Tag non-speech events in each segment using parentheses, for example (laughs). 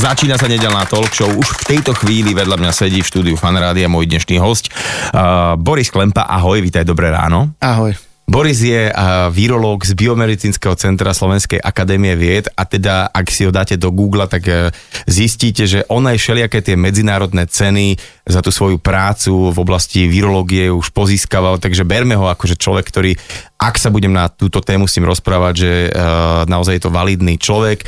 Začína sa nedelná talk show. Už v tejto chvíli vedľa mňa sedí v štúdiu Fanrádia môj dnešný host. Uh, Boris Klempa, ahoj, vítaj, dobré ráno. Ahoj. Boris je uh, virológ z Biomedicínskeho centra Slovenskej akadémie vied a teda, ak si ho dáte do Google, tak uh, zistíte, že on aj všelijaké tie medzinárodné ceny za tú svoju prácu v oblasti virológie už pozískaval, takže berme ho akože človek, ktorý, ak sa budem na túto tému s ním rozprávať, že uh, naozaj je to validný človek.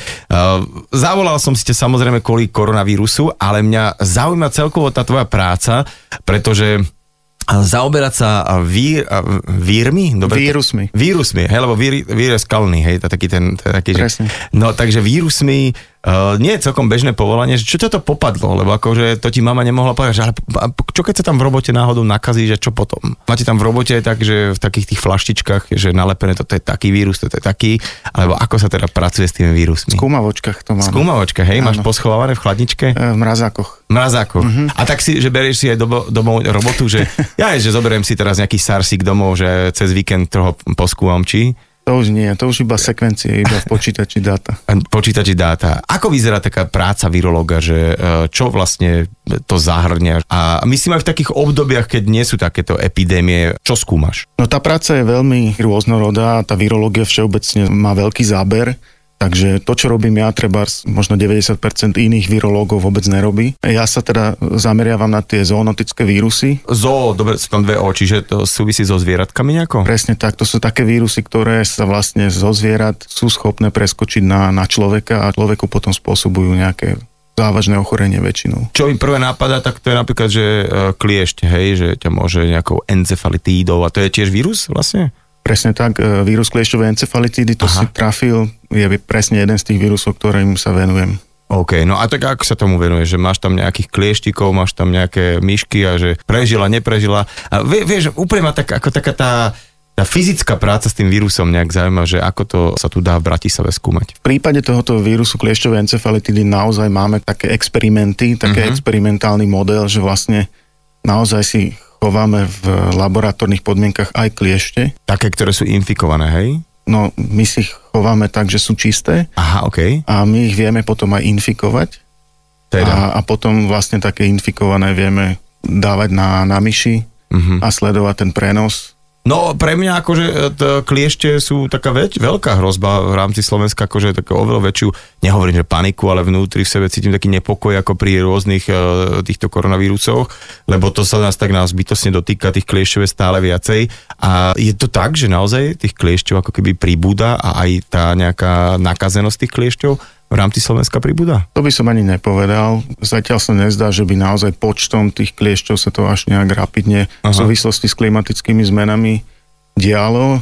Zavolal som si te samozrejme kvôli koronavírusu, ale mňa zaujíma celkovo tá tvoja práca, pretože zaoberať sa vír, vírmi? Dobre, vírusmi. Vírusmi, hej, lebo vír, vír je skalný, hej, to taký ten, to taký, že, no takže vírusmi uh, nie je celkom bežné povolanie, že čo ťa to popadlo, lebo akože to ti mama nemohla povedať, že ale čo keď sa tam v robote náhodou nakazí, že čo potom? Máte tam v robote tak, že v takých tých flaštičkách, že nalepené toto je taký vírus, toto je taký, alebo ako sa teda pracuje s tými vírusmi? V skúmavočkách to máme. Skúmavočka, hej, Áno. máš poschované v chladničke? E, v mrazákoch. Mrazákoch. Mm-hmm. A tak si, že berieš si aj domov, domov robotu, že (laughs) ja je, že zoberiem si teraz nejaký sarsik domov, že cez víkend toho poskúvam, či? To už nie, to už iba sekvencie, iba v počítači dáta. (laughs) Počítači dáta. Ako vyzerá taká práca virológa, že e, čo vlastne to zahrňa? A myslím aj v takých obdobiach, keď nie sú takéto epidémie, čo skúmaš? No tá práca je veľmi rôznorodá, tá virológia všeobecne má veľký záber Takže to, čo robím ja, treba možno 90% iných virológov vôbec nerobí. Ja sa teda zameriavam na tie zoonotické vírusy. Zo, dobre, sú tam dve O, čiže to súvisí so zvieratkami nejako? Presne tak, to sú také vírusy, ktoré sa vlastne zo zvierat sú schopné preskočiť na, na človeka a človeku potom spôsobujú nejaké závažné ochorenie väčšinou. Čo mi prvé nápada, tak to je napríklad, že e, kliešť, hej, že ťa môže nejakou encefalitídou a to je tiež vírus vlastne? Presne tak, e, vírus kliešťovej encefalitídy, to Aha. si trafil, je presne jeden z tých vírusov, ktorým sa venujem. OK, no a tak ako sa tomu venuje, že máš tam nejakých klieštikov, máš tam nejaké myšky a že prežila, neprežila. A vie, vieš, ma tak, ako taká tá, tá fyzická práca s tým vírusom nejak zaujíma, že ako to sa tu dá v Bratislave skúmať. V prípade tohoto vírusu kliešťovej encefalitidy naozaj máme také experimenty, také uh-huh. experimentálny model, že vlastne naozaj si chováme v laboratórnych podmienkach aj kliešte. Také, ktoré sú infikované, hej? No, my si ich chováme tak, že sú čisté. Aha, OK. A my ich vieme potom aj infikovať. Teda. A, a potom vlastne také infikované vieme dávať na, na myši uh-huh. a sledovať ten prenos No pre mňa akože e, t- kliešte sú taká väč- veľká hrozba v rámci Slovenska, akože také oveľa väčšiu, nehovorím, že paniku, ale vnútri v sebe cítim taký nepokoj ako pri rôznych e, týchto koronavírusoch, lebo to sa nás tak nás bytosne dotýka, tých kliešťov je stále viacej. A je to tak, že naozaj tých kliešťov ako keby pribúda a aj tá nejaká nakazenosť tých kliešťov v rámci Slovenska pribúda? To by som ani nepovedal. Zatiaľ sa nezdá, že by naozaj počtom tých kliešťov sa to až nejak rapidne Aha. v súvislosti s klimatickými zmenami dialo.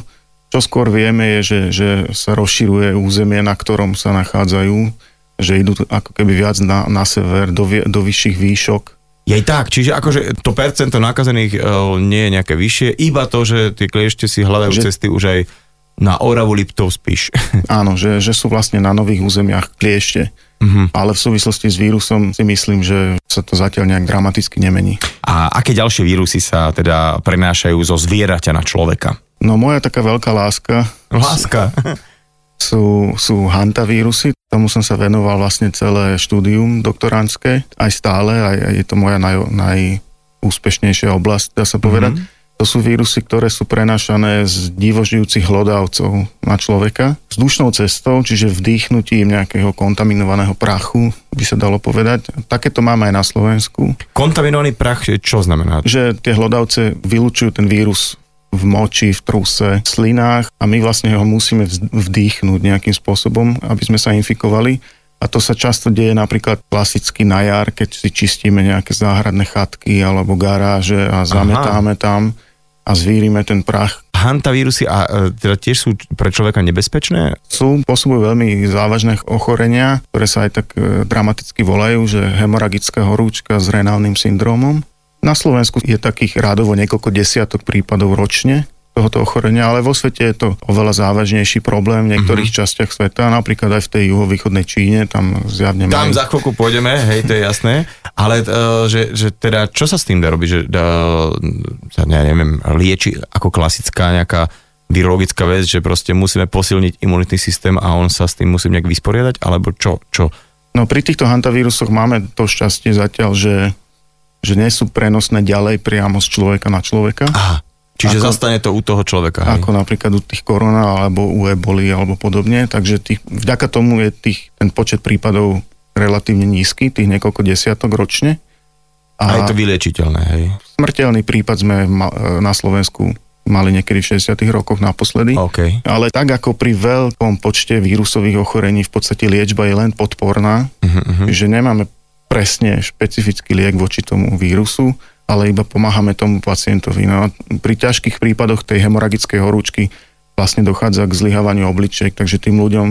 Čo skôr vieme je, že, že sa rozširuje územie, na ktorom sa nachádzajú, že idú ako keby viac na, na sever, do, do vyšších výšok. Je tak, čiže akože to percento nakazených uh, nie je nejaké vyššie, iba to, že tie kliešte si hľadajú že... cesty už aj na Oravu Liptov spíš. (laughs) Áno, že, že sú vlastne na nových územiach kliešte. Uh-huh. Ale v súvislosti s vírusom si myslím, že sa to zatiaľ nejak dramaticky nemení. A aké ďalšie vírusy sa teda prenášajú zo zvieraťa na človeka? No moja taká veľká láska. Láska. (laughs) sú, sú hantavírusy. Tomu som sa venoval vlastne celé štúdium doktoránske. Aj stále, aj, aj je to moja naj, najúspešnejšia oblasť, dá sa povedať. Uh-huh. To sú vírusy, ktoré sú prenášané z divožijúcich hlodavcov na človeka vzdušnou cestou, čiže vdýchnutím nejakého kontaminovaného prachu, by sa dalo povedať. Takéto máme aj na Slovensku. Kontaminovaný prach, čo znamená? Že tie hlodavce vylúčujú ten vírus v moči, v truse, v slinách a my vlastne ho musíme vdýchnuť nejakým spôsobom, aby sme sa infikovali. A to sa často deje napríklad klasicky na jar, keď si čistíme nejaké záhradné chatky alebo garáže a zametáme Aha. tam a zvírime ten prach. Hantavírusy a e, teda tiež sú pre človeka nebezpečné? Sú, pôsobujú veľmi závažné ochorenia, ktoré sa aj tak e, dramaticky volajú, že hemoragická horúčka s renálnym syndromom. Na Slovensku je takých rádovo niekoľko desiatok prípadov ročne tohoto ochorenia, ale vo svete je to oveľa závažnejší problém v niektorých uh-huh. častiach sveta, napríklad aj v tej juhovýchodnej Číne, tam zjavne Tam majú... za chvíľku pôjdeme, hej, to je jasné, (laughs) ale uh, že, že teda čo sa s tým dá robiť, že uh, ja neviem, lieči ako klasická nejaká virologická vec, že proste musíme posilniť imunitný systém a on sa s tým musí nejak vysporiadať, alebo čo, čo, No pri týchto hantavírusoch máme to šťastie zatiaľ, že, že nie sú prenosné ďalej priamo z človeka na človeka. Aha, čiže ako, zastane to u toho človeka. Hej? Ako napríklad u tých korona alebo u eboli alebo podobne. Takže tých, vďaka tomu je tých, ten počet prípadov relatívne nízky, tých niekoľko desiatok ročne. A, a je to vyliečiteľné, hej? Smrteľný prípad sme na Slovensku mali niekedy v 60 rokoch naposledy. Okay. Ale tak ako pri veľkom počte vírusových ochorení v podstate liečba je len podporná, uh-huh, že nemáme presne špecifický liek voči tomu vírusu, ale iba pomáhame tomu pacientovi. No pri ťažkých prípadoch tej hemoragickej horúčky vlastne dochádza k zlyhávaniu obličiek, takže tým ľuďom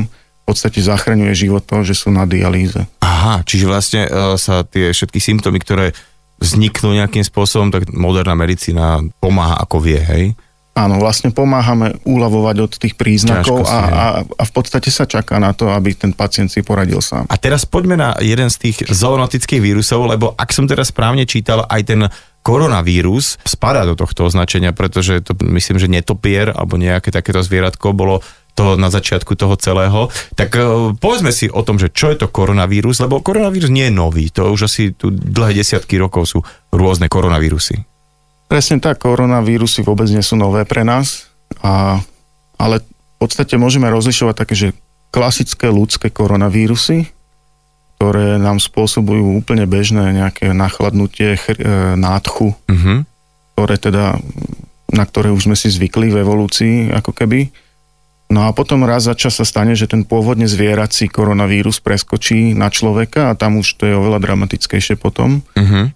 podstate zachraňuje život to, že sú na dialýze. Aha, čiže vlastne uh, sa tie všetky symptómy, ktoré vzniknú nejakým spôsobom, tak moderná medicína pomáha ako vie, hej? Áno, vlastne pomáhame uľavovať od tých príznakov a, a, a v podstate sa čaká na to, aby ten pacient si poradil sám. A teraz poďme na jeden z tých zoonotických vírusov, lebo ak som teraz správne čítal, aj ten koronavírus spadá do tohto označenia, pretože to myslím, že netopier alebo nejaké takéto zvieratko bolo to na začiatku toho celého. Tak uh, povedzme si o tom, že čo je to koronavírus, lebo koronavírus nie je nový, to už asi tu dlhé desiatky rokov sú rôzne koronavírusy. Presne tak, koronavírusy vôbec nie sú nové pre nás, a, ale v podstate môžeme rozlišovať také, že klasické ľudské koronavírusy, ktoré nám spôsobujú úplne bežné nejaké nachladnutie, chr- e, nádchu, uh-huh. ktoré teda, na ktoré už sme si zvykli v evolúcii, ako keby No a potom raz za čas sa stane, že ten pôvodne zvierací koronavírus preskočí na človeka a tam už to je oveľa dramatickejšie potom. Uh-huh.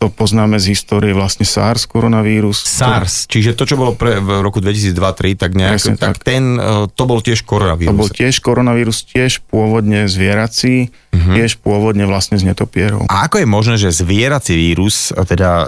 To poznáme z histórie vlastne SARS koronavírus. SARS, to... čiže to, čo bolo pre, v roku 2002-2003, tak, nejak, tak, tak ten, e, to bol tiež koronavírus. To bol tiež koronavírus, tiež pôvodne zvierací, uh-huh. tiež pôvodne vlastne z netopierov. A ako je možné, že zvierací vírus, teda uh,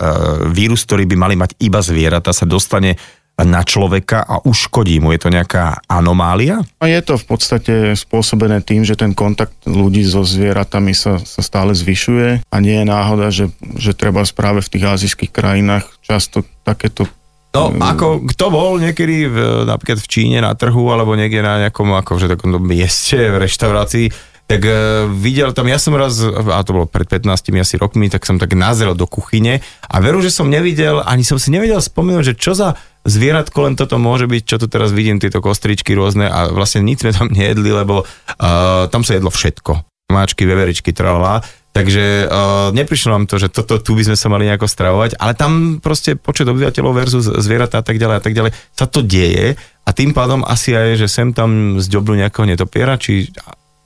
vírus, ktorý by mali mať iba zvieratá, sa dostane na človeka a uškodí mu? Je to nejaká anomália? A je to v podstate spôsobené tým, že ten kontakt ľudí so zvieratami sa, sa stále zvyšuje a nie je náhoda, že, že treba práve v tých azijských krajinách často takéto No, ako kto bol niekedy v, napríklad v Číne na trhu alebo niekde na nejakom akože takom mieste v reštaurácii, tak uh, videl tam, ja som raz, a to bolo pred 15 asi rokmi, tak som tak nazrel do kuchyne a veru, že som nevidel, ani som si nevedel spomenúť, že čo za zvieratko len toto môže byť, čo tu teraz vidím, tieto kostričky rôzne a vlastne nič sme tam (laughs) nejedli, lebo uh, tam sa jedlo všetko. Máčky, veveričky, tralá. Takže uh, neprišlo nám to, že toto tu by sme sa mali nejako stravovať, ale tam proste počet obyvateľov versus zvieratá a tak ďalej a tak ďalej sa to deje a tým pádom asi aj, že sem tam zdobnú nejakého netopiera, či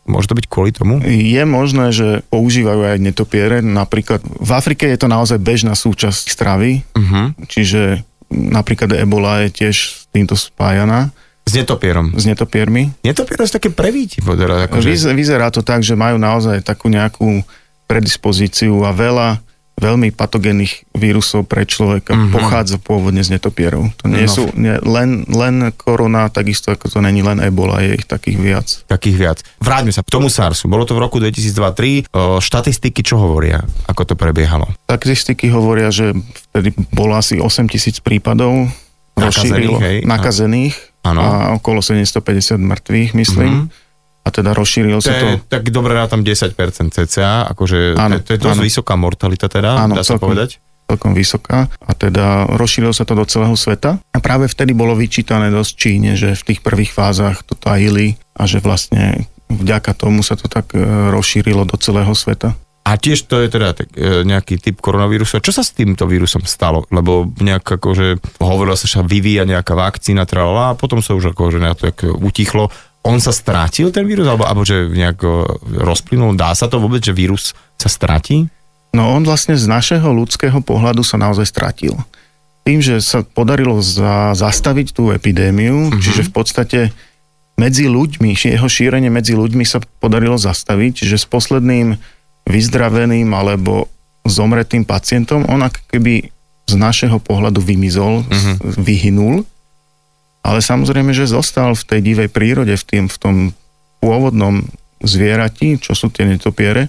Môže to byť kvôli tomu? Je možné, že používajú aj netopiere. Napríklad v Afrike je to naozaj bežná súčasť stravy, uh-huh. čiže napríklad ebola je tiež s týmto spájaná. S netopierom. S netopiermi. Netopier sú také prevíti. Akože... Vyzerá to tak, že majú naozaj takú nejakú predispozíciu a veľa veľmi patogénnych vírusov pre človeka mm-hmm. pochádza pôvodne z netopierov. To nie no. sú nie, len, len korona, takisto ako to není len ebola, je ich takých viac. Takých viac. Vráťme sa k tomu SARSu. Bolo to v roku 2023. štatistiky čo hovoria? Ako to prebiehalo? Statistiky hovoria, že vtedy bolo asi 8 tisíc prípadov nakazených, hej? nakazených a okolo 750 mŕtvych, myslím. Mm-hmm a teda rozšíril sa to... Tak dobre tam 10% cca, akože áno, to, to je dosť vysoká mortalita teda, áno, dá sa celkom, povedať celkom vysoká a teda rozšíril sa to do celého sveta a práve vtedy bolo vyčítané dosť Číne, že v tých prvých fázach to tajili a že vlastne vďaka tomu sa to tak e, rozšírilo do celého sveta. A tiež to je teda tak, e, nejaký typ koronavírusu. Čo sa s týmto vírusom stalo? Lebo nejak akože hovorilo sa, že vyvíja nejaká vakcína, tralala, a potom sa už akože nejak to utichlo on sa strátil ten vírus, alebo, alebo že nejak rozplynul? Dá sa to vôbec, že vírus sa stratí? No on vlastne z našeho ľudského pohľadu sa naozaj stratil. Tým, že sa podarilo za, zastaviť tú epidémiu, mm-hmm. čiže v podstate medzi ľuďmi, jeho šírenie medzi ľuďmi sa podarilo zastaviť, čiže s posledným vyzdraveným alebo zomretým pacientom on ako keby z našeho pohľadu vymizol, mm-hmm. vyhynul ale samozrejme, že zostal v tej divej prírode, v, tým, v tom pôvodnom zvierati, čo sú tie netopiere,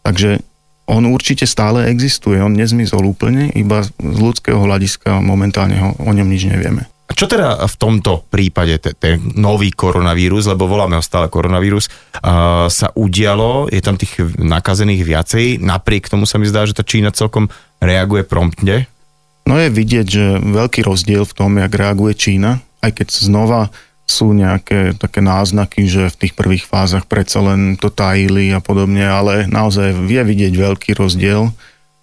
takže on určite stále existuje, on nezmizol úplne, iba z ľudského hľadiska momentálne ho, o ňom nič nevieme. A čo teda v tomto prípade, ten nový koronavírus, lebo voláme ho stále koronavírus, uh, sa udialo, je tam tých nakazených viacej, napriek tomu sa mi zdá, že tá Čína celkom reaguje promptne? No je vidieť, že veľký rozdiel v tom, jak reaguje Čína, aj keď znova sú nejaké také náznaky, že v tých prvých fázach predsa len to tajili a podobne, ale naozaj je vidieť veľký rozdiel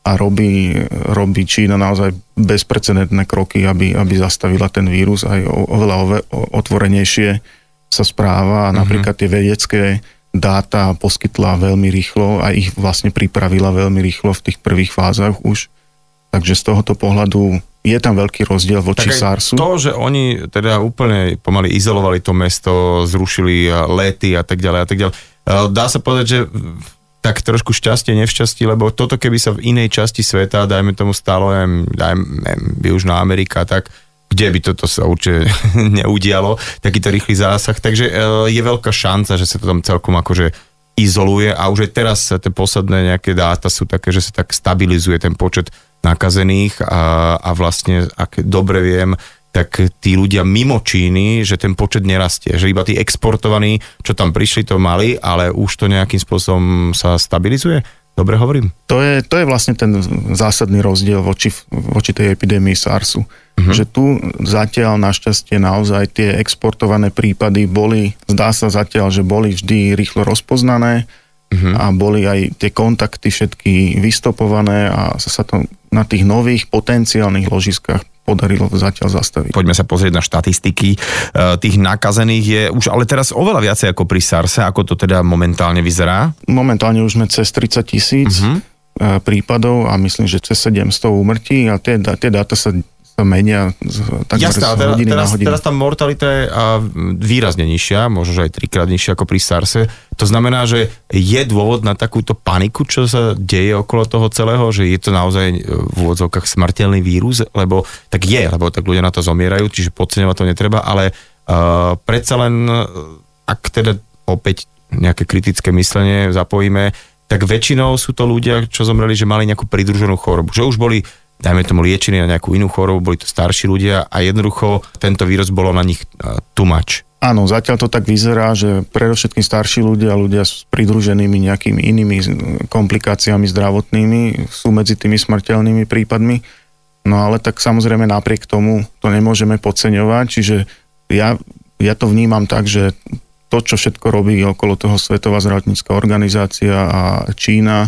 a robí, robí Čína naozaj bezprecedentné kroky, aby, aby zastavila ten vírus aj o, oveľa ove, otvorenejšie sa správa a mhm. napríklad tie vedecké dáta poskytla veľmi rýchlo a ich vlastne pripravila veľmi rýchlo v tých prvých fázach už. Takže z tohoto pohľadu je tam veľký rozdiel voči tak SARSu. To, že oni teda úplne pomaly izolovali to mesto, zrušili lety a tak ďalej a tak ďalej. Dá sa povedať, že tak trošku šťastie, nevšťastie, lebo toto keby sa v inej časti sveta, dajme tomu stále, dajme Južná Amerika, tak kde by toto sa určite (laughs) neudialo, takýto rýchly zásah. Takže e, je veľká šanca, že sa to tam celkom akože izoluje a už aj teraz tie posledné nejaké dáta sú také, že sa tak stabilizuje ten počet nakazených a, a vlastne, ak dobre viem, tak tí ľudia mimo Číny, že ten počet nerastie, že iba tí exportovaní, čo tam prišli, to mali, ale už to nejakým spôsobom sa stabilizuje? Dobre hovorím? To je, to je vlastne ten zásadný rozdiel voči, voči tej epidémii SARSu. Uh-huh. Že tu zatiaľ našťastie naozaj tie exportované prípady boli, zdá sa zatiaľ, že boli vždy rýchlo rozpoznané, uh-huh. a boli aj tie kontakty všetky vystopované a sa to na tých nových potenciálnych ložiskách podarilo zatiaľ zastaviť. Poďme sa pozrieť na štatistiky. E, tých nakazených je už ale teraz oveľa viacej ako pri SARSe. Ako to teda momentálne vyzerá? Momentálne už sme cez 30 tisíc. Uh-huh prípadov a myslím, že cez 700 úmrtí a tie, tie dáta sa sa menia tak Jasné, z hodiny teraz, na hodinu. teraz tá mortalita je výrazne nižšia, možno že aj trikrát nižšia ako pri SARSe. To znamená, že je dôvod na takúto paniku, čo sa deje okolo toho celého, že je to naozaj v úvodzovkách smrteľný vírus, lebo tak je, lebo tak ľudia na to zomierajú, čiže podceňovať to netreba, ale uh, predsa len, ak teda opäť nejaké kritické myslenie zapojíme, tak väčšinou sú to ľudia, čo zomreli, že mali nejakú pridruženú chorobu, že už boli dajme tomu liečení na nejakú inú chorobu, boli to starší ľudia a jednoducho tento vírus bolo na nich much. Áno, zatiaľ to tak vyzerá, že predovšetkým starší ľudia, ľudia s pridruženými nejakými inými komplikáciami zdravotnými sú medzi tými smrteľnými prípadmi. No ale tak samozrejme napriek tomu to nemôžeme podceňovať, čiže ja, ja to vnímam tak, že to, čo všetko robí okolo toho Svetová zdravotnícká organizácia a Čína,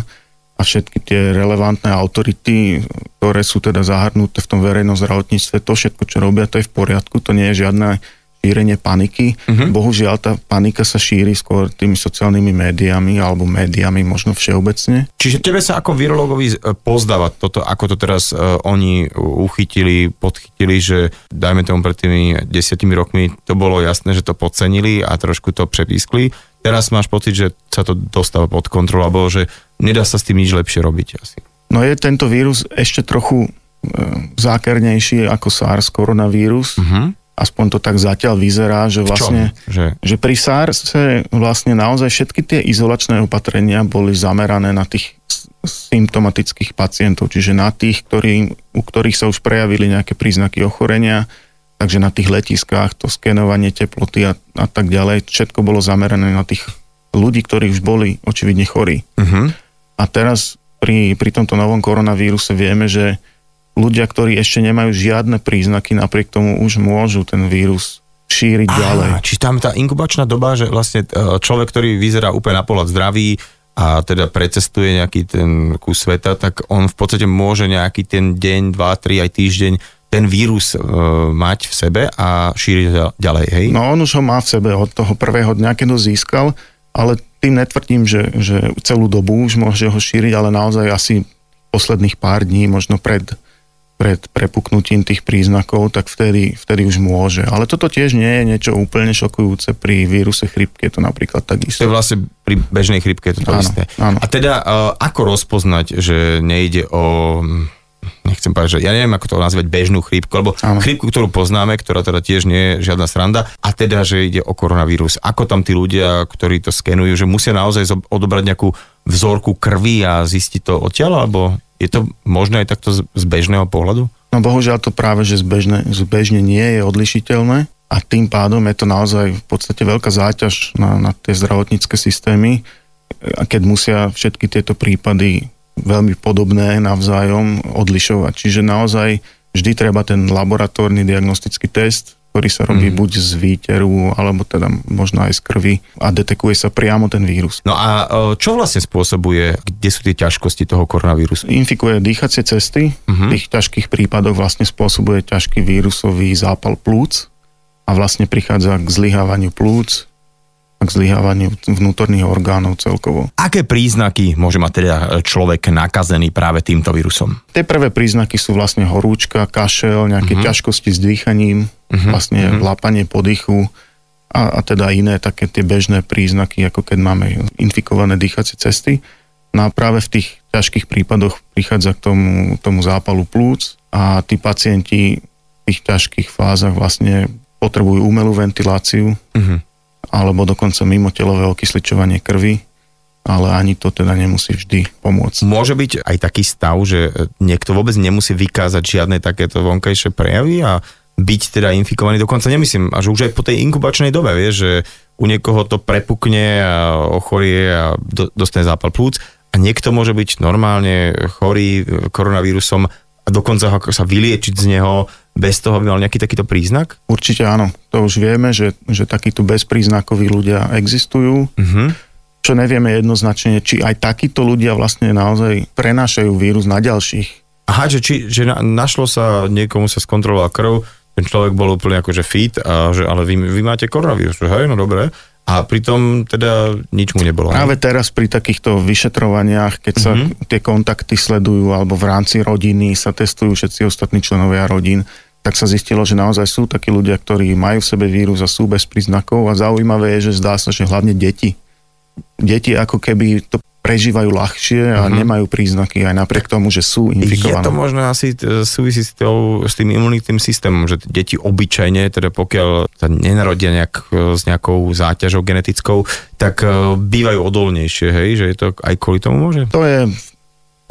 a všetky tie relevantné autority, ktoré sú teda zahrnuté v tom verejnom zdravotníctve, to všetko, čo robia, to je v poriadku, to nie je žiadne šírenie paniky. Uh-huh. Bohužiaľ, tá panika sa šíri skôr tými sociálnymi médiami alebo médiami možno všeobecne. Čiže tebe sa ako virologovi e, pozdáva toto, ako to teraz uh, oni uchytili, podchytili, že dajme tomu pred tými desiatimi rokmi to bolo jasné, že to podcenili a trošku to prepískli teraz máš pocit, že sa to dostáva pod kontrolu, alebo že nedá sa s tým nič lepšie robiť asi. No je tento vírus ešte trochu e, zákernejší ako SARS koronavírus. Uh-huh. Aspoň to tak zatiaľ vyzerá, že vlastne, že? že pri SARS vlastne naozaj všetky tie izolačné opatrenia boli zamerané na tých symptomatických pacientov, čiže na tých, ktorí, u ktorých sa už prejavili nejaké príznaky ochorenia, takže na tých letiskách to skenovanie teploty a, a tak ďalej, všetko bolo zamerané na tých ľudí, ktorí už boli očividne chorí. Uh-huh. A teraz pri, pri tomto novom koronavíruse vieme, že ľudia, ktorí ešte nemajú žiadne príznaky, napriek tomu už môžu ten vírus šíriť Á, ďalej. Či tam tá inkubačná doba, že vlastne e, človek, ktorý vyzerá úplne na pohľad zdravý a teda precestuje nejaký ten kus sveta, tak on v podstate môže nejaký ten deň, dva, tri, aj týždeň ten vírus e, mať v sebe a šíriť ďalej, hej? No on už ho má v sebe od toho prvého dňa, keď ho získal, ale tým netvrdím, že, že celú dobu už môže ho šíriť, ale naozaj asi posledných pár dní, možno pred, pred prepuknutím tých príznakov, tak vtedy, vtedy už môže. Ale toto tiež nie je niečo úplne šokujúce pri víruse chrypky, je to napríklad takisto. To je vlastne pri bežnej chrypke je to, to áno, isté. Áno. A teda uh, ako rozpoznať, že nejde o nechcem povedať, že ja neviem, ako to nazvať bežnú chrípku, alebo Áno. chrípku, ktorú poznáme, ktorá teda tiež nie je žiadna sranda, a teda, že ide o koronavírus. Ako tam tí ľudia, ktorí to skenujú, že musia naozaj odobrať nejakú vzorku krvi a zistiť to odtiaľ, alebo je to možné aj takto z bežného pohľadu? No bohužiaľ to práve, že zbežne, zbežne nie je odlišiteľné a tým pádom je to naozaj v podstate veľká záťaž na, na tie zdravotnícke systémy, keď musia všetky tieto prípady veľmi podobné navzájom odlišovať. Čiže naozaj vždy treba ten laboratórny diagnostický test, ktorý sa robí mm. buď z výteru, alebo teda možno aj z krvi a detekuje sa priamo ten vírus. No a čo vlastne spôsobuje, kde sú tie ťažkosti toho koronavírusu? Infikuje dýchacie cesty, mm-hmm. v tých ťažkých prípadoch vlastne spôsobuje ťažký vírusový zápal plúc a vlastne prichádza k zlyhávaniu plúc, k zlyhávaniu vnútorných orgánov celkovo. Aké príznaky môže mať teda človek nakazený práve týmto vírusom? Tie prvé príznaky sú vlastne horúčka, kašel, nejaké uh-huh. ťažkosti s dýchaním, uh-huh. vlastne uh-huh. lápanie podychu a, a teda iné také tie bežné príznaky, ako keď máme infikované dýchacie cesty. No a práve v tých ťažkých prípadoch prichádza k tomu, tomu zápalu plúc a tí pacienti v tých ťažkých fázach vlastne potrebujú umelú ventiláciu. Uh-huh alebo dokonca mimo telové okysličovanie krvi, ale ani to teda nemusí vždy pomôcť. Môže byť aj taký stav, že niekto vôbec nemusí vykázať žiadne takéto vonkajšie prejavy a byť teda infikovaný, dokonca nemyslím, a že už aj po tej inkubačnej dobe, vie, že u niekoho to prepukne a ochorie a do, dostane zápal plúc a niekto môže byť normálne chorý koronavírusom a dokonca sa vyliečiť z neho bez toho, aby mal nejaký takýto príznak? Určite áno. To už vieme, že, že takíto bezpríznakoví ľudia existujú. Uh-huh. Čo nevieme jednoznačne, či aj takíto ľudia vlastne naozaj prenášajú vírus na ďalších. Aha, že, či, že na, našlo sa, niekomu sa skontrolovala krv, ten človek bol úplne akože fit, a že, ale vy, vy máte koronavírus, že hej, no dobre. A pritom teda nič mu nebolo. Práve teraz pri takýchto vyšetrovaniach, keď sa mm-hmm. tie kontakty sledujú alebo v rámci rodiny sa testujú všetci ostatní členovia rodín, tak sa zistilo, že naozaj sú takí ľudia, ktorí majú v sebe vírus a sú bez príznakov a zaujímavé je, že zdá sa, že hlavne deti. Deti ako keby to prežívajú ľahšie a uh-huh. nemajú príznaky aj napriek tomu, že sú infikované. Je to možno asi súvisí s, tou, s tým imunitným systémom, že deti obyčajne, teda pokiaľ sa nenarodia nejak, s nejakou záťažou genetickou, tak e, bývajú odolnejšie, hej, že je to aj kvôli tomu môže? To je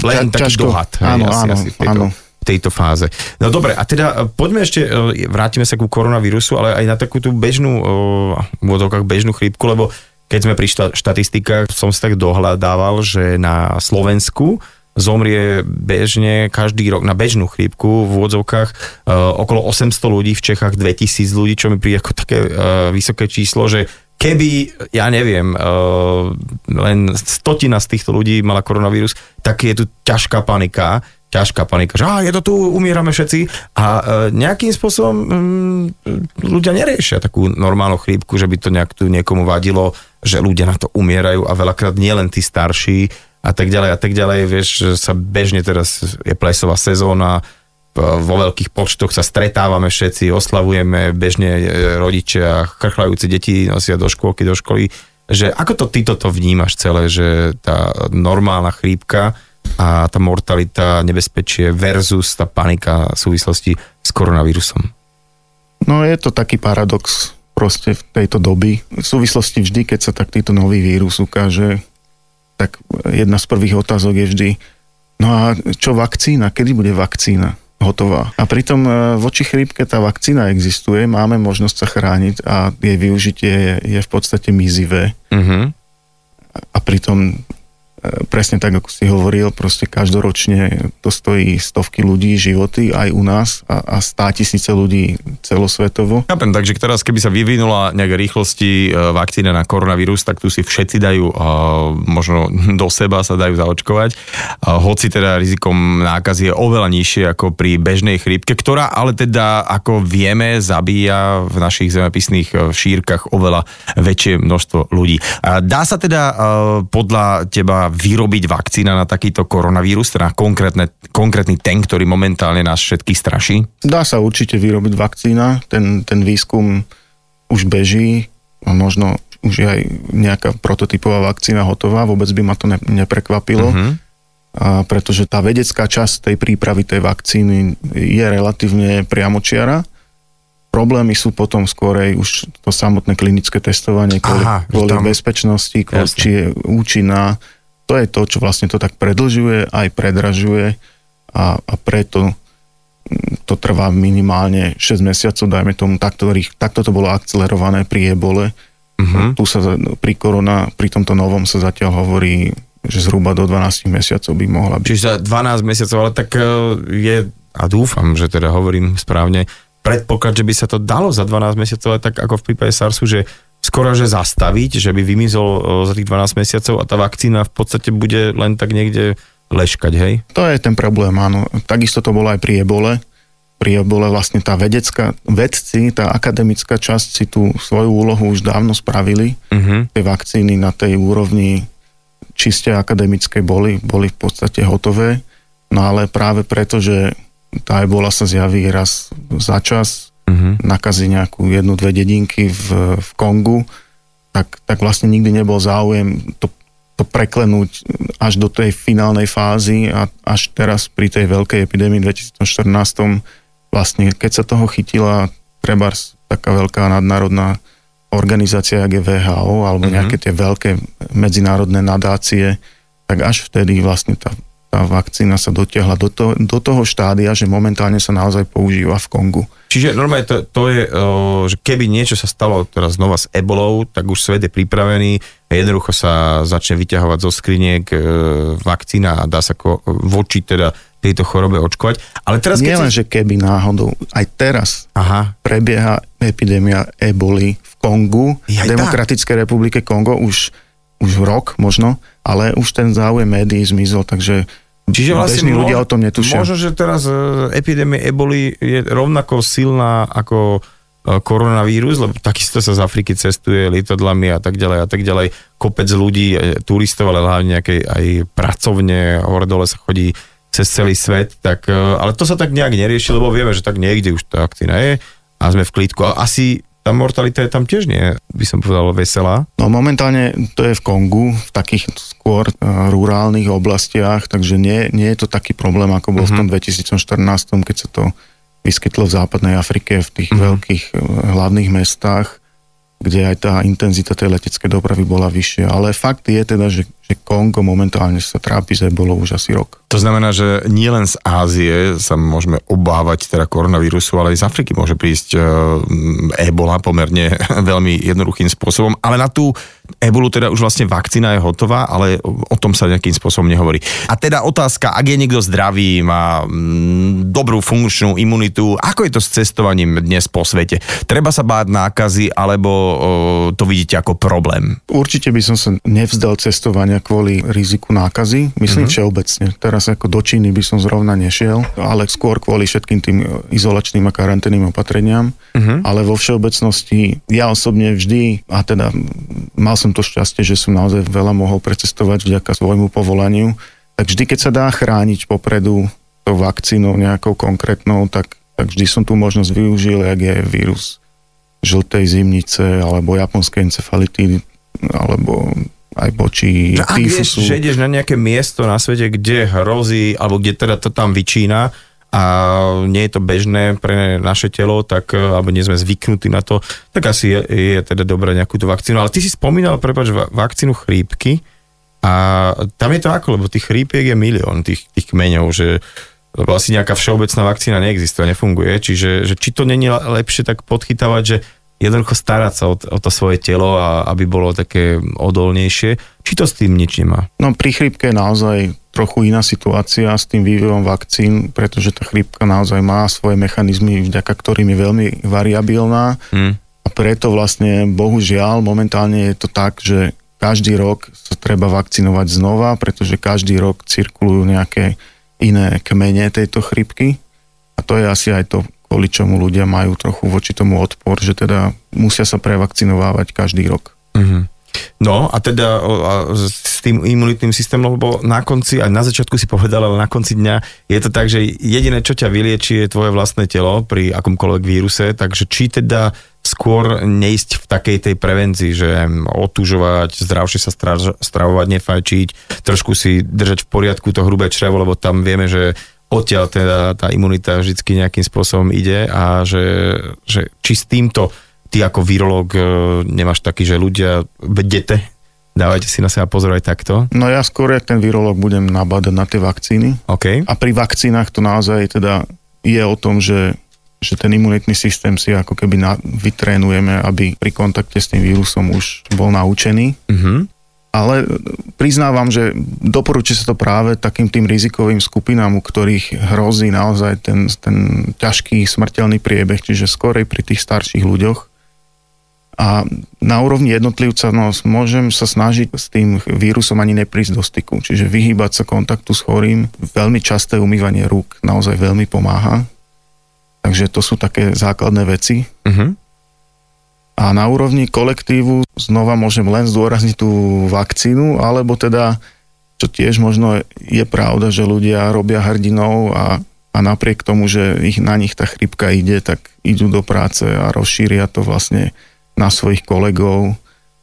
len taký ťažko, dohad. Hej, áno, asi, áno, asi áno tejto fáze. No dobre, a teda e, poďme ešte, e, vrátime sa ku koronavírusu, ale aj na takú tú bežnú, e, v bežnú chrípku, lebo keď sme pri štatistikách, som si tak dohľadával, že na Slovensku zomrie bežne každý rok na bežnú chrípku v úvodzovkách uh, okolo 800 ľudí, v Čechách 2000 ľudí, čo mi príde ako také uh, vysoké číslo, že keby, ja neviem, uh, len stotina z týchto ľudí mala koronavírus, tak je tu ťažká panika ťažká panika, že je to tu, umierame všetci. A e, nejakým spôsobom mm, ľudia neriešia takú normálnu chrípku, že by to nejak tu niekomu vadilo, že ľudia na to umierajú a veľakrát nielen tí starší a tak ďalej a tak ďalej, vieš, sa bežne teraz je plesová sezóna, vo veľkých počtoch sa stretávame všetci, oslavujeme bežne e, rodičia, chrchlajúce deti nosia do škôlky, do školy, že ako to ty toto vnímaš celé, že tá normálna chrípka a tá mortalita, nebezpečie versus tá panika v súvislosti s koronavírusom? No je to taký paradox proste v tejto doby. V súvislosti vždy, keď sa takýto nový vírus ukáže, tak jedna z prvých otázok je vždy, no a čo vakcína? Kedy bude vakcína? hotová. A pritom e, voči chrípke tá vakcína existuje, máme možnosť sa chrániť a jej využitie je, je v podstate mizivé. Uh-huh. A pritom presne tak, ako si hovoril, proste každoročne to stojí stovky ľudí, životy aj u nás a, a stá tisíce ľudí celosvetovo. Chápem, takže teraz keby sa vyvinula nejaké rýchlosti e, vakcína na koronavírus, tak tu si všetci dajú, e, možno (laughs) do seba sa dajú zaočkovať, e, hoci teda rizikom nákazy je oveľa nižšie ako pri bežnej chrípke, ktorá ale teda, ako vieme, zabíja v našich zemepisných šírkach oveľa väčšie množstvo ľudí. Dá sa teda podľa teba vyrobiť vakcína na takýto koronavírus, teda konkrétne, konkrétny ten, ktorý momentálne nás všetkých straší? Dá sa určite vyrobiť vakcína, ten, ten výskum už beží možno už je aj nejaká prototypová vakcína hotová, vôbec by ma to ne, neprekvapilo. Uh-huh. A pretože tá vedecká časť tej prípravy tej vakcíny je relatívne priamočiara. Problémy sú potom skorej už to samotné klinické testovanie kvôli, Aha, kvôli tam... bezpečnosti, kvôli, či je účinná, to je to, čo vlastne to tak predlžuje, aj predražuje a, a preto to trvá minimálne 6 mesiacov, dajme tomu, takto, takto to bolo akcelerované pri ebole. Uh-huh. Tu sa pri korona, pri tomto novom sa zatiaľ hovorí, že zhruba do 12 mesiacov by mohla byť. Čiže za 12 mesiacov, ale tak e, je, a dúfam, že teda hovorím správne, predpoklad, že by sa to dalo za 12 mesiacov, ale tak ako v prípade SARSu, že skoro že zastaviť, že by vymizol e, za tých 12 mesiacov a tá vakcína v podstate bude len tak niekde leškať, hej? To je ten problém, áno. Takisto to bolo aj pri ebole. Pri ebole vlastne tá vedecká, vedci, tá akademická časť si tú svoju úlohu už dávno spravili. Uh-huh. Tie vakcíny na tej úrovni čiste akademickej boli, boli v podstate hotové. No ale práve preto, že tá ebola sa zjaví raz za čas, uh-huh. nakazí nejakú jednu, dve dedinky v, v Kongu, tak, tak vlastne nikdy nebol záujem to, to preklenúť až do tej finálnej fázy a až teraz pri tej veľkej epidémii 2014 vlastne keď sa toho chytila treba taká veľká nadnárodná organizácia, jak je VHO, alebo uh-huh. nejaké tie veľké medzinárodné nadácie, tak až vtedy vlastne tá tá vakcína sa dotiahla do, to, do toho štádia, že momentálne sa naozaj používa v Kongu. Čiže normálne to, to je, že keby niečo sa stalo teraz znova s ebolou, tak už svet je pripravený, jednoducho sa začne vyťahovať zo skriniek e, vakcína a dá sa ko, voči teda tejto chorobe očkovať. Ale teraz, Nie len, si... že keby náhodou, aj teraz Aha. prebieha epidémia eboli v Kongu, v Demokratickej republike Kongo už, už rok možno, ale už ten záujem médií zmizol, takže Čiže vlastne Bežní ľudia o tom netušia. Možno, že teraz uh, epidémia eboli je rovnako silná ako uh, koronavírus, lebo takisto sa z Afriky cestuje lietadlami a tak ďalej a tak ďalej. Kopec ľudí, e, turistov, ale hlavne nejakej aj pracovne, hore dole sa chodí cez celý svet, tak, ale to sa tak nejak nerieši, lebo vieme, že tak niekde už tá vakcína je a sme v klídku. A asi tá mortalita je tam tiež nie, by som povedal, veselá. No momentálne to je v Kongu, v takých skôr uh, rurálnych oblastiach, takže nie, nie je to taký problém, ako bol uh-huh. v tom 2014, mhm. keď sa to vyskytlo v západnej Afrike, v tých uh-huh. veľkých uh, hlavných mestách kde aj tá intenzita tej leteckej dopravy bola vyššia. Ale fakt je teda, že, že Kongo momentálne sa trápi z ebolou už asi rok. To znamená, že nie len z Ázie sa môžeme obávať teda koronavírusu, ale aj z Afriky môže prísť uh, ebola pomerne (laughs) veľmi jednoduchým spôsobom. Ale na tú ebolu teda už vlastne vakcína je hotová, ale o tom sa nejakým spôsobom nehovorí. A teda otázka, ak je niekto zdravý, má dobrú funkčnú imunitu, ako je to s cestovaním dnes po svete? Treba sa báť nákazy, alebo to vidíte ako problém? Určite by som sa nevzdal cestovania kvôli riziku nákazy, myslím mm-hmm. všeobecne. Teraz ako do Číny by som zrovna nešiel, ale skôr kvôli všetkým tým izolačným a karanténnym opatreniam. Mm-hmm. Ale vo všeobecnosti ja osobne vždy, a teda mal som to šťastie, že som naozaj veľa mohol precestovať vďaka svojmu povolaniu, tak vždy, keď sa dá chrániť popredu tou vakcínou nejakou konkrétnou, tak, tak vždy som tú možnosť využil, ak je vírus žltej zimnice alebo japonskej encefality alebo aj voči no, ak vieš, že ideš na nejaké miesto na svete, kde hrozí, alebo kde teda to tam vyčína a nie je to bežné pre naše telo, tak, alebo nie sme zvyknutí na to, tak asi je, je teda dobré nejakú tú vakcínu. Ale ty si spomínal, prepáč, vakcínu chrípky a tam je to ako, lebo tých chrípiek je milión, tých, tých kmeňov, že lebo asi nejaká všeobecná vakcína neexistuje, nefunguje, čiže že či to není lepšie tak podchytávať, že jednoducho starať sa o, o to svoje telo a aby bolo také odolnejšie. Či to s tým nič nemá? No pri chrípke je naozaj trochu iná situácia s tým vývojom vakcín, pretože tá chrípka naozaj má svoje mechanizmy, vďaka ktorým je veľmi variabilná. Hmm. A preto vlastne, bohužiaľ, momentálne je to tak, že každý rok sa treba vakcinovať znova, pretože každý rok cirkulujú nejaké iné kmene tejto chrypky. A to je asi aj to kvôli čomu ľudia majú trochu voči tomu odpor, že teda musia sa prevakcinovávať každý rok. Mm-hmm. No a teda a s tým imunitným systémom, lebo na konci, aj na začiatku si povedal, ale na konci dňa je to tak, že jediné, čo ťa vylieči, je tvoje vlastné telo pri akomkoľvek víruse, takže či teda skôr neísť v takej tej prevencii, že otužovať, zdravšie sa stravovať, nefajčiť, trošku si držať v poriadku to hrubé črevo, lebo tam vieme, že odtiaľ teda tá imunita vždy nejakým spôsobom ide a že, že či s týmto ty ako virológ e, nemáš taký, že ľudia vedete, dávajte si na seba pozor aj takto? No ja skôr, jak ten virológ budem nabádať na tie vakcíny. Okay. A pri vakcínach to naozaj teda je o tom, že, že ten imunitný systém si ako keby na, vytrénujeme, aby pri kontakte s tým vírusom už bol naučený. Mm-hmm. Ale priznávam, že doporučí sa to práve takým tým rizikovým skupinám, u ktorých hrozí naozaj ten, ten ťažký smrteľný priebeh, čiže skorej pri tých starších ľuďoch. A na úrovni jednotlivca no, môžem sa snažiť s tým vírusom ani neprísť do styku, čiže vyhýbať sa kontaktu s chorým. Veľmi časté umývanie rúk naozaj veľmi pomáha. Takže to sú také základné veci. Uh-huh. A na úrovni kolektívu znova môžem len zdôrazniť tú vakcínu, alebo teda, čo tiež možno je pravda, že ľudia robia hrdinov a, a napriek tomu, že ich, na nich tá chrypka ide, tak idú do práce a rozšíria to vlastne na svojich kolegov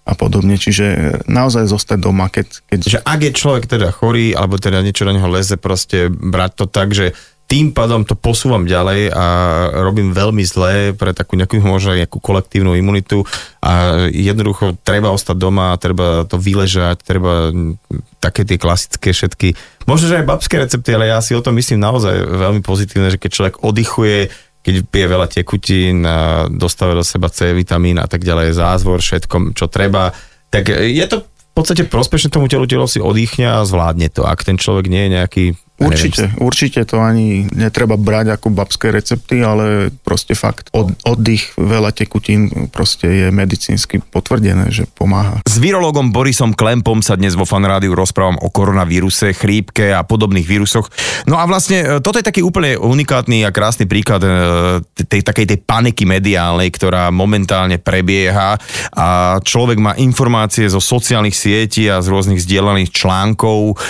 a podobne. Čiže naozaj zostať doma, keď... keď... Že ak je človek teda chorý, alebo teda niečo na neho leze, proste brať to tak, že tým pádom to posúvam ďalej a robím veľmi zlé pre takú nejakú možno nejakú kolektívnu imunitu a jednoducho treba ostať doma, treba to vyležať, treba také tie klasické všetky, možno, že aj babské recepty, ale ja si o tom myslím naozaj veľmi pozitívne, že keď človek oddychuje, keď pije veľa tekutín, dostáva do seba C vitamín a tak ďalej, zázvor, všetko, čo treba, tak je to v podstate prospešné tomu telu, telo si oddychne a zvládne to. Ak ten človek nie je nejaký Určite, neviem. určite to ani netreba brať ako babské recepty, ale proste fakt od, oddych, veľa tekutín proste je medicínsky potvrdené, že pomáha. S virológom Borisom Klempom sa dnes vo fanrádiu rozprávam o koronavíruse, chrípke a podobných vírusoch. No a vlastne e, toto je taký úplne unikátny a krásny príklad e, tej takej tej paniky mediálnej, ktorá momentálne prebieha a človek má informácie zo sociálnych sietí a z rôznych zdieľaných článkov.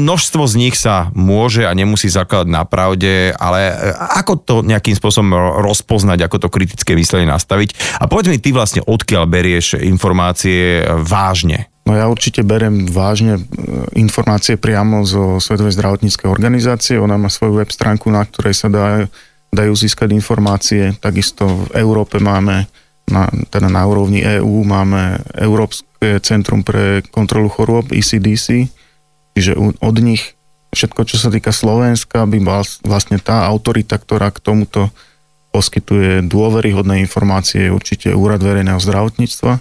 Množstvo Množstvo z nich sa môže a nemusí zakladať na pravde, ale e, ako to nejakým spôsobom rozpoznať, ako to kritické myslenie nastaviť? A povedz mi ty vlastne, odkiaľ berieš informácie vážne? No ja určite berem vážne e, informácie priamo zo Svetovej zdravotníckej organizácie. Ona má svoju web stránku, na ktorej sa dá, dajú získať informácie. Takisto v Európe máme, na, teda na úrovni EÚ máme Európske centrum pre kontrolu chorôb ECDC, Čiže od nich všetko, čo sa týka Slovenska, by vlastne tá autorita, ktorá k tomuto poskytuje dôveryhodné informácie, je určite Úrad verejného zdravotníctva.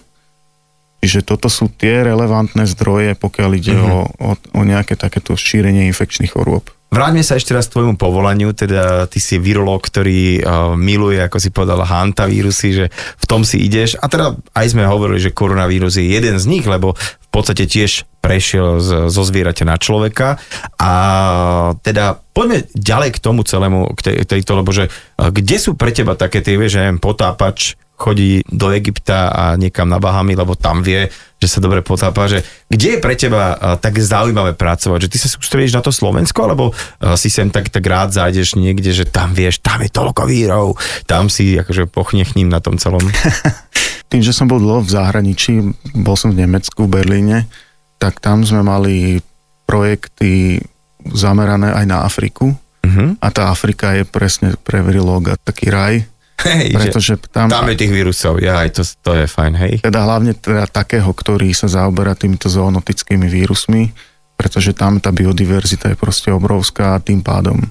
Čiže toto sú tie relevantné zdroje, pokiaľ ide mm-hmm. o, o, o nejaké takéto šírenie infekčných chorôb. Vráťme sa ešte raz k tvojmu povolaniu, teda ty si virológ, ktorý uh, miluje, ako si povedal, hantavírusy, že v tom si ideš. A teda aj sme hovorili, že koronavírus je jeden z nich, lebo podstate tiež prešiel z, zo zvieraťa na človeka. A teda poďme ďalej k tomu celému, k tej, tejto, lebo že kde sú pre teba také tie, vieš, že potápač, chodí do Egypta a niekam na Bahamy, lebo tam vie, že sa dobre potápa, že kde je pre teba tak zaujímavé pracovať, že ty sa sústredíš na to Slovensko, alebo si sem tak, tak rád zájdeš niekde, že tam vieš, tam je toľko vírov, tam si akože ním na tom celom. (laughs) Tým, že som bol dlho v zahraničí, bol som v Nemecku, v Berlíne, tak tam sme mali projekty zamerané aj na Afriku. Uh-huh. A tá Afrika je presne pre virilóga taký raj, Hej, pretože tam, tam je tých vírusov, ja, aj to, to je fajn, hej. Teda hlavne teda takého, ktorý sa zaoberá týmito zoonotickými vírusmi, pretože tam tá biodiverzita je proste obrovská a tým pádom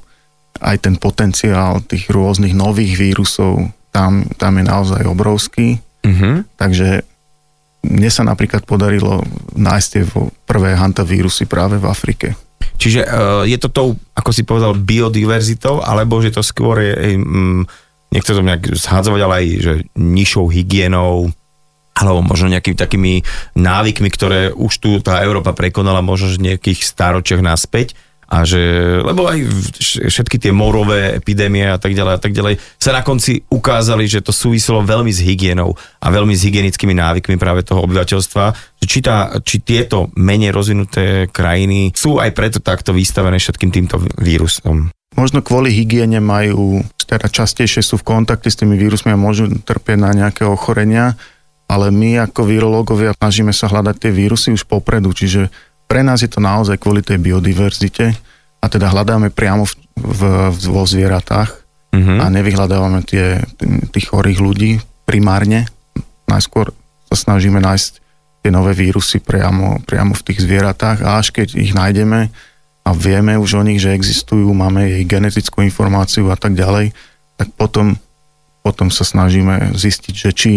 aj ten potenciál tých rôznych nových vírusov tam, tam je naozaj obrovský. Uh-huh. Takže mne sa napríklad podarilo nájsť tie prvé hantavírusy práve v Afrike. Čiže uh, je to tou, ako si povedal, biodiverzitou, alebo že to skôr je... Nechcem to nejak zhádzovať, ale aj že nižšou hygienou, alebo možno nejakými takými návykmi, ktoré už tu tá Európa prekonala možno v nejakých staročiach naspäť a že, lebo aj všetky tie morové epidémie a tak ďalej a tak ďalej sa na konci ukázali, že to súviselo veľmi s hygienou a veľmi s hygienickými návykmi práve toho obyvateľstva, či, tá, či tieto menej rozvinuté krajiny sú aj preto takto vystavené všetkým týmto vírusom. Možno kvôli hygiene majú, teda častejšie sú v kontakte s tými vírusmi a môžu trpieť na nejaké ochorenia, ale my ako virológovia snažíme sa hľadať tie vírusy už popredu, čiže pre nás je to naozaj kvôli tej biodiverzite a teda hľadáme priamo v, v, vo zvieratách mm-hmm. a nevyhľadávame tie, tých chorých ľudí primárne. Najskôr sa snažíme nájsť tie nové vírusy priamo, priamo v tých zvieratách a až keď ich nájdeme, a vieme už o nich, že existujú, máme jej genetickú informáciu a tak ďalej, tak potom, potom sa snažíme zistiť, že či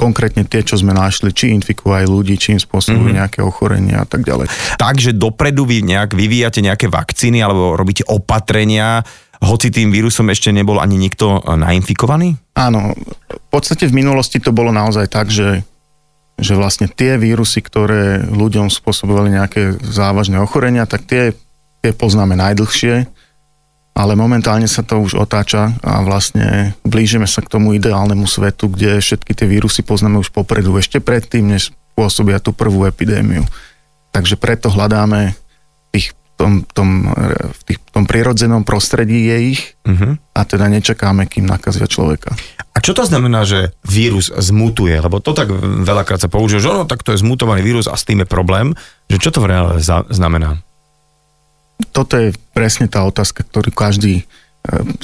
konkrétne tie, čo sme našli, či infikujú aj ľudí, či im spôsobujú mm-hmm. nejaké ochorenia a tak ďalej. Takže dopredu vy nejak vyvíjate nejaké vakcíny alebo robíte opatrenia, hoci tým vírusom ešte nebol ani nikto nainfikovaný? Áno, v podstate v minulosti to bolo naozaj tak, že že vlastne tie vírusy, ktoré ľuďom spôsobovali nejaké závažné ochorenia, tak tie, tie poznáme najdlhšie, ale momentálne sa to už otáča a vlastne blížime sa k tomu ideálnemu svetu, kde všetky tie vírusy poznáme už popredu, ešte predtým, než spôsobia tú prvú epidémiu. Takže preto hľadáme tých tom, tom, v tých, tom prirodzenom prostredí je ich uh-huh. a teda nečakáme, kým nakazia človeka. A čo to znamená, že vírus zmutuje? Lebo to tak veľakrát sa použije, že no, tak to je zmutovaný vírus a s tým je problém. Že čo to v reále znamená? Toto je presne tá otázka, ktorú každý e,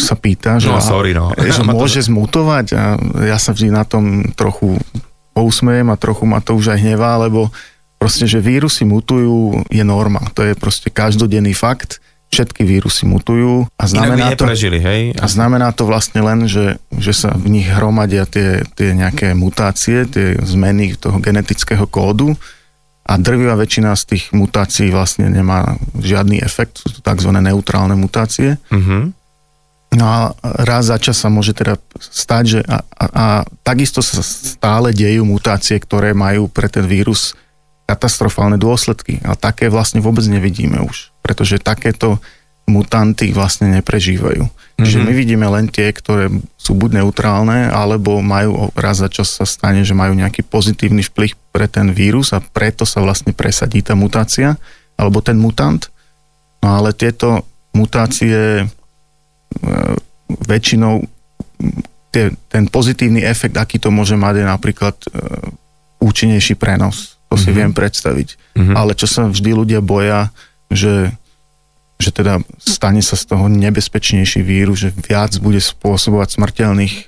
sa pýta, že, no, sorry, no. (laughs) že môže to... zmutovať a ja sa vždy na tom trochu pousmejem a trochu ma to už aj hnevá, lebo Proste, že vírusy mutujú je norma. To je proste každodenný fakt. Všetky vírusy mutujú a znamená, to, neprežili, hej? a znamená to vlastne len, že, že sa v nich hromadia tie, tie nejaké mutácie, tie zmeny toho genetického kódu a drvivá väčšina z tých mutácií vlastne nemá žiadny efekt, sú to tzv. neutrálne mutácie. Uh-huh. No a raz za čas sa môže teda stať, že a, a, a takisto sa stále dejú mutácie, ktoré majú pre ten vírus katastrofálne dôsledky. A také vlastne vôbec nevidíme už, pretože takéto mutanty vlastne neprežívajú. Mm-hmm. Čiže my vidíme len tie, ktoré sú buď neutrálne, alebo majú raz za čas sa stane, že majú nejaký pozitívny vplyv pre ten vírus a preto sa vlastne presadí tá mutácia, alebo ten mutant. No ale tieto mutácie e, väčšinou tie, ten pozitívny efekt, aký to môže mať, je napríklad e, účinnejší prenos to si mm-hmm. viem predstaviť. Mm-hmm. Ale čo sa vždy ľudia boja, že, že teda stane sa z toho nebezpečnejší vírus, že viac bude spôsobovať smrteľných e,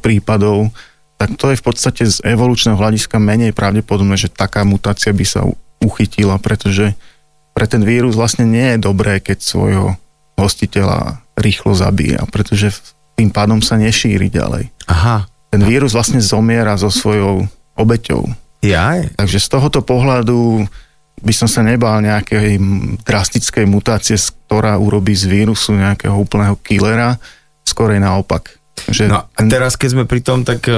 prípadov, tak to je v podstate z evolučného hľadiska menej pravdepodobné, že taká mutácia by sa uchytila, pretože pre ten vírus vlastne nie je dobré, keď svojho hostiteľa rýchlo zabíja, pretože tým pádom sa nešíri ďalej. Aha. Ten vírus vlastne zomiera so svojou obeťou. Jaj. Takže z tohoto pohľadu by som sa nebal nejakej drastickej mutácie, ktorá urobí z vírusu nejakého úplného killera, skorej naopak. Že no a teraz, keď sme pri tom, tak e,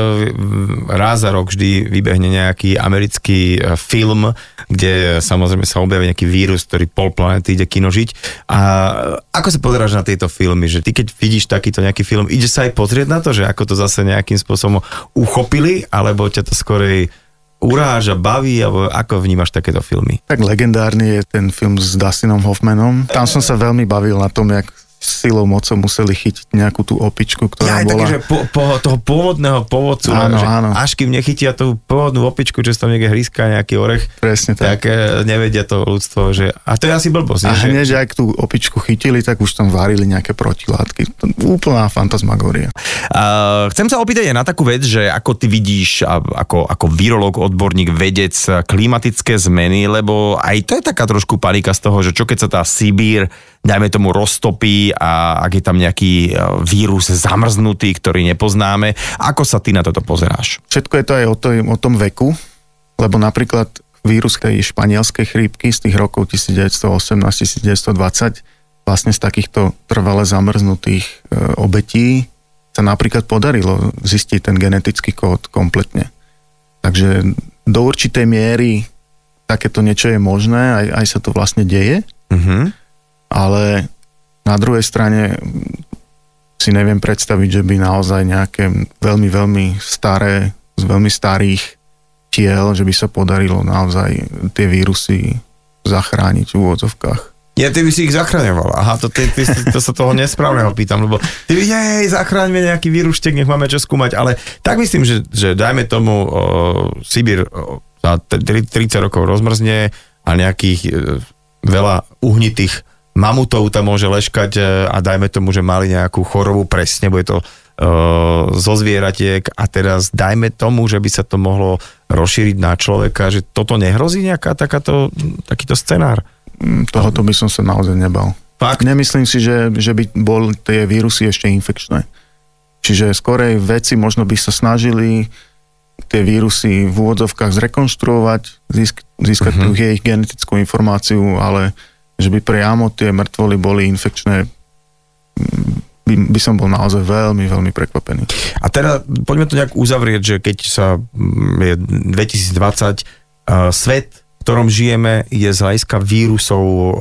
raz za rok vždy vybehne nejaký americký e, film, kde samozrejme sa objaví nejaký vírus, ktorý pol planety ide kinožiť. A ako sa pozeráš na tieto filmy? Že ty keď vidíš takýto nejaký film, ide sa aj pozrieť na to, že ako to zase nejakým spôsobom uchopili, alebo ťa to skorej uráža, baví, alebo ako vnímaš takéto filmy? Tak legendárny je ten film s Dustinom Hoffmanom. Tam som sa veľmi bavil na tom, jak silou mocou museli chytiť nejakú tú opičku, ktorá ja, bola... Takže po, po, toho pôvodného pôvodcu, áno, že áno. až kým nechytia tú pôvodnú opičku, že tam niekde hríska nejaký orech, Presne tak. tak e, nevedia to ľudstvo, že... A to je asi blbosť. A hneď, že... ak tú opičku chytili, tak už tam varili nejaké protilátky. To úplná fantasmagória. Uh, chcem sa opýtať aj na takú vec, že ako ty vidíš ako, ako virológ, odborník, vedec klimatické zmeny, lebo aj to je taká trošku panika z toho, že čo keď sa tá Sibír dajme tomu roztopí a ak je tam nejaký e, vírus zamrznutý, ktorý nepoznáme. Ako sa ty na toto pozeráš? Všetko je to aj o, to, o tom veku, lebo napríklad vírus tej španielskej chrípky z tých rokov 1918-1920 vlastne z takýchto trvale zamrznutých e, obetí sa napríklad podarilo zistiť ten genetický kód kompletne. Takže do určitej miery takéto niečo je možné, aj, aj sa to vlastne deje. Uh-huh ale na druhej strane si neviem predstaviť, že by naozaj nejaké veľmi, veľmi staré, z veľmi starých tiel, že by sa podarilo naozaj tie vírusy zachrániť v úvodzovkách. Ja, ty by si ich zachraňoval. Aha, to, ty, ty, to sa toho nesprávneho pýtam, lebo ty by, jej, zachráňme nejaký vírustek, nech máme čo skúmať, ale tak myslím, že, že dajme tomu o, Sibír o, za 30 rokov rozmrzne a nejakých e, veľa uhnitých mamutov tam môže leškať e, a dajme tomu, že mali nejakú chorobu, presne, bude to uh, zo zvieratiek a teraz dajme tomu, že by sa to mohlo rozšíriť na človeka, že toto nehrozí nejaká takáto, takýto scenár? mm, tohoto by som sa naozaj nebal. Fakt? Nemyslím si, že, že by bol tie vírusy ešte infekčné. Čiže skorej veci možno by sa snažili tie vírusy v úvodzovkách zrekonštruovať, získ, získať uh-huh. ich genetickú informáciu, ale že by priamo tie mŕtvoly boli infekčné, by, by som bol naozaj veľmi, veľmi prekvapený. A teda poďme to nejak uzavrieť, že keď sa mm, je 2020, uh, svet, v ktorom žijeme, je z hľadiska vírusov uh,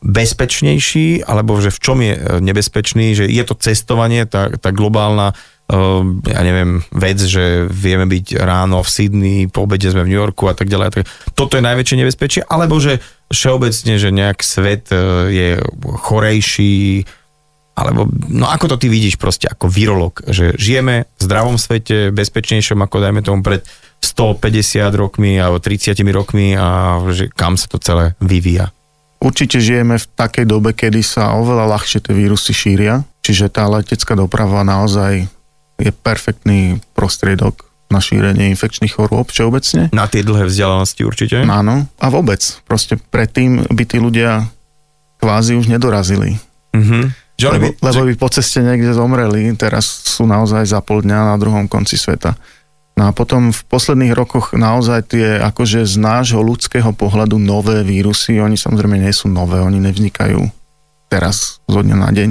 bezpečnejší, alebo že v čom je nebezpečný, že je to cestovanie, tá, tá globálna uh, ja neviem, vec, že vieme byť ráno v Sydney, po obede sme v New Yorku a tak ďalej. tak, toto je najväčšie nebezpečie, alebo že všeobecne, že nejak svet uh, je chorejší, alebo, no ako to ty vidíš proste ako virolog, že žijeme v zdravom svete, bezpečnejšom ako dajme tomu pred 150 rokmi alebo 30 rokmi a že kam sa to celé vyvíja? Určite žijeme v takej dobe, kedy sa oveľa ľahšie tie vírusy šíria, čiže tá letecká doprava naozaj je perfektný prostriedok na šírenie infekčných chorôb všeobecne. Na tie dlhé vzdialenosti určite? Áno. A vôbec. Proste predtým by tí ľudia kvázi už nedorazili. Že lebo, by, lebo by po ceste niekde zomreli, teraz sú naozaj za pol dňa na druhom konci sveta. No a potom v posledných rokoch naozaj tie akože z nášho ľudského pohľadu nové vírusy, oni samozrejme nie sú nové, oni nevznikajú teraz zo dňa na deň,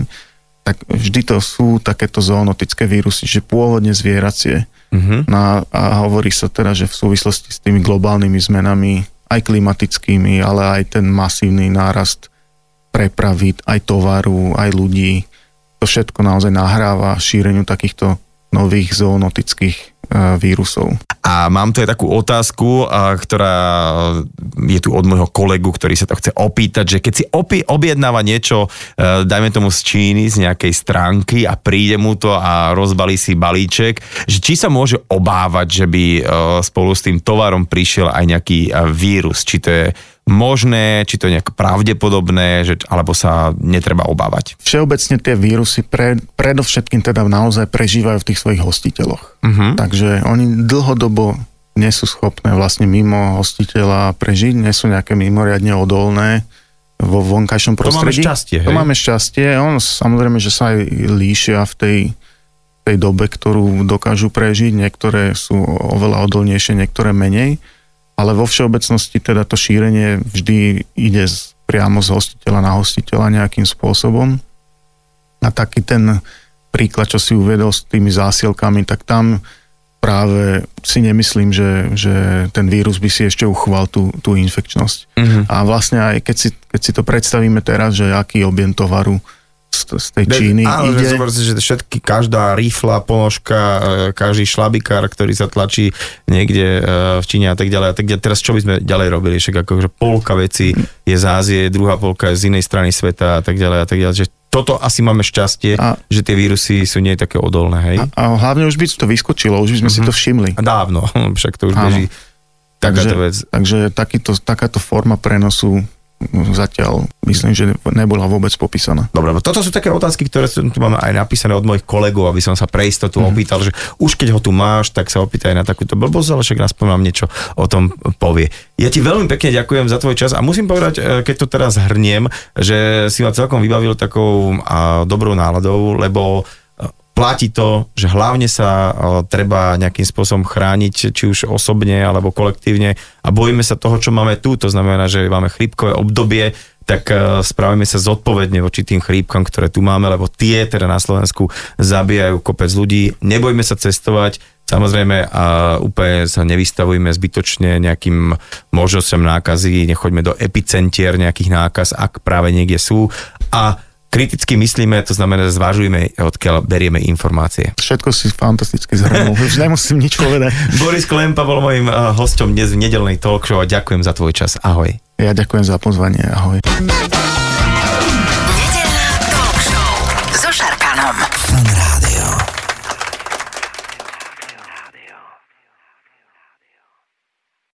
tak vždy to sú takéto zoonotické vírusy, že pôvodne zvieracie. Uh-huh. No a hovorí sa teda, že v súvislosti s tými globálnymi zmenami, aj klimatickými, ale aj ten masívny nárast prepravy, aj tovaru, aj ľudí. To všetko naozaj nahráva šíreniu takýchto nových zoonotických e, vírusov. A mám tu aj takú otázku, ktorá je tu od môjho kolegu, ktorý sa to chce opýtať, že keď si opi- objednáva niečo, e, dajme tomu z Číny, z nejakej stránky a príde mu to a rozbalí si balíček, že či sa môže obávať, že by e, spolu s tým tovarom prišiel aj nejaký vírus, či to je možné, či to je nejak pravdepodobné, že, alebo sa netreba obávať? Všeobecne tie vírusy pre, predovšetkým teda naozaj prežívajú v tých svojich hostiteľoch. Uh-huh. Takže oni dlhodobo nie sú schopné vlastne mimo hostiteľa prežiť, nie sú nejaké mimoriadne odolné vo vonkajšom prostredí. To máme šťastie, hej? To máme šťastie. On samozrejme, že sa aj líšia v tej, tej dobe, ktorú dokážu prežiť. Niektoré sú oveľa odolnejšie, niektoré menej ale vo všeobecnosti teda to šírenie vždy ide z, priamo z hostiteľa na hostiteľa nejakým spôsobom. A taký ten príklad, čo si uvedol s tými zásielkami, tak tam práve si nemyslím, že, že ten vírus by si ešte uchoval tú, tú infekčnosť. Mm-hmm. A vlastne aj keď si, keď si to predstavíme teraz, že aký objem tovaru z, z tej Číny áno, ide. Že, že všetky, každá rifla, ponožka, e, každý šlabikár, ktorý sa tlačí niekde e, v Číne a tak ďalej a tak ďalej. Teraz čo by sme ďalej robili? Však akože polka veci je z Ázie, druhá polka je z inej strany sveta a tak ďalej a tak ďalej. Že toto asi máme šťastie, a, že tie vírusy sú nie také odolné, hej? A, a hlavne už by to vyskočilo, už by sme mm-hmm. si to mhm. všimli. A dávno, (laughs) však to už Áno. beží. Takáto takže, vec. Takže takýto, takáto forma prenosu zatiaľ myslím, že nebola vôbec popísaná. Dobre, toto sú také otázky, ktoré tu máme aj napísané od mojich kolegov, aby som sa pre istotu mm. opýtal, že už keď ho tu máš, tak sa opýtaj na takúto blbosť, ale však aspoň vám niečo o tom povie. Ja ti veľmi pekne ďakujem za tvoj čas a musím povedať, e, keď to teraz hrniem, že si ma celkom vybavil takou a, dobrou náladou, lebo platí to, že hlavne sa treba nejakým spôsobom chrániť, či už osobne alebo kolektívne a bojíme sa toho, čo máme tu, to znamená, že máme chrípkové obdobie, tak e, spravíme sa zodpovedne voči tým chrípkam, ktoré tu máme, lebo tie teda na Slovensku zabíjajú kopec ľudí. Nebojme sa cestovať, Samozrejme, a úplne sa nevystavujme zbytočne nejakým možnosťam nákazy, nechoďme do epicentier nejakých nákaz, ak práve niekde sú. A kriticky myslíme, to znamená, že zvažujeme, odkiaľ berieme informácie. Všetko si fantasticky zhrnul, už nemusím nič povedať. (laughs) Boris Klempa bol mojim eh, hosťom dnes v nedelnej talk show a ďakujem za tvoj čas. Ahoj. Ja ďakujem za pozvanie. Ahoj.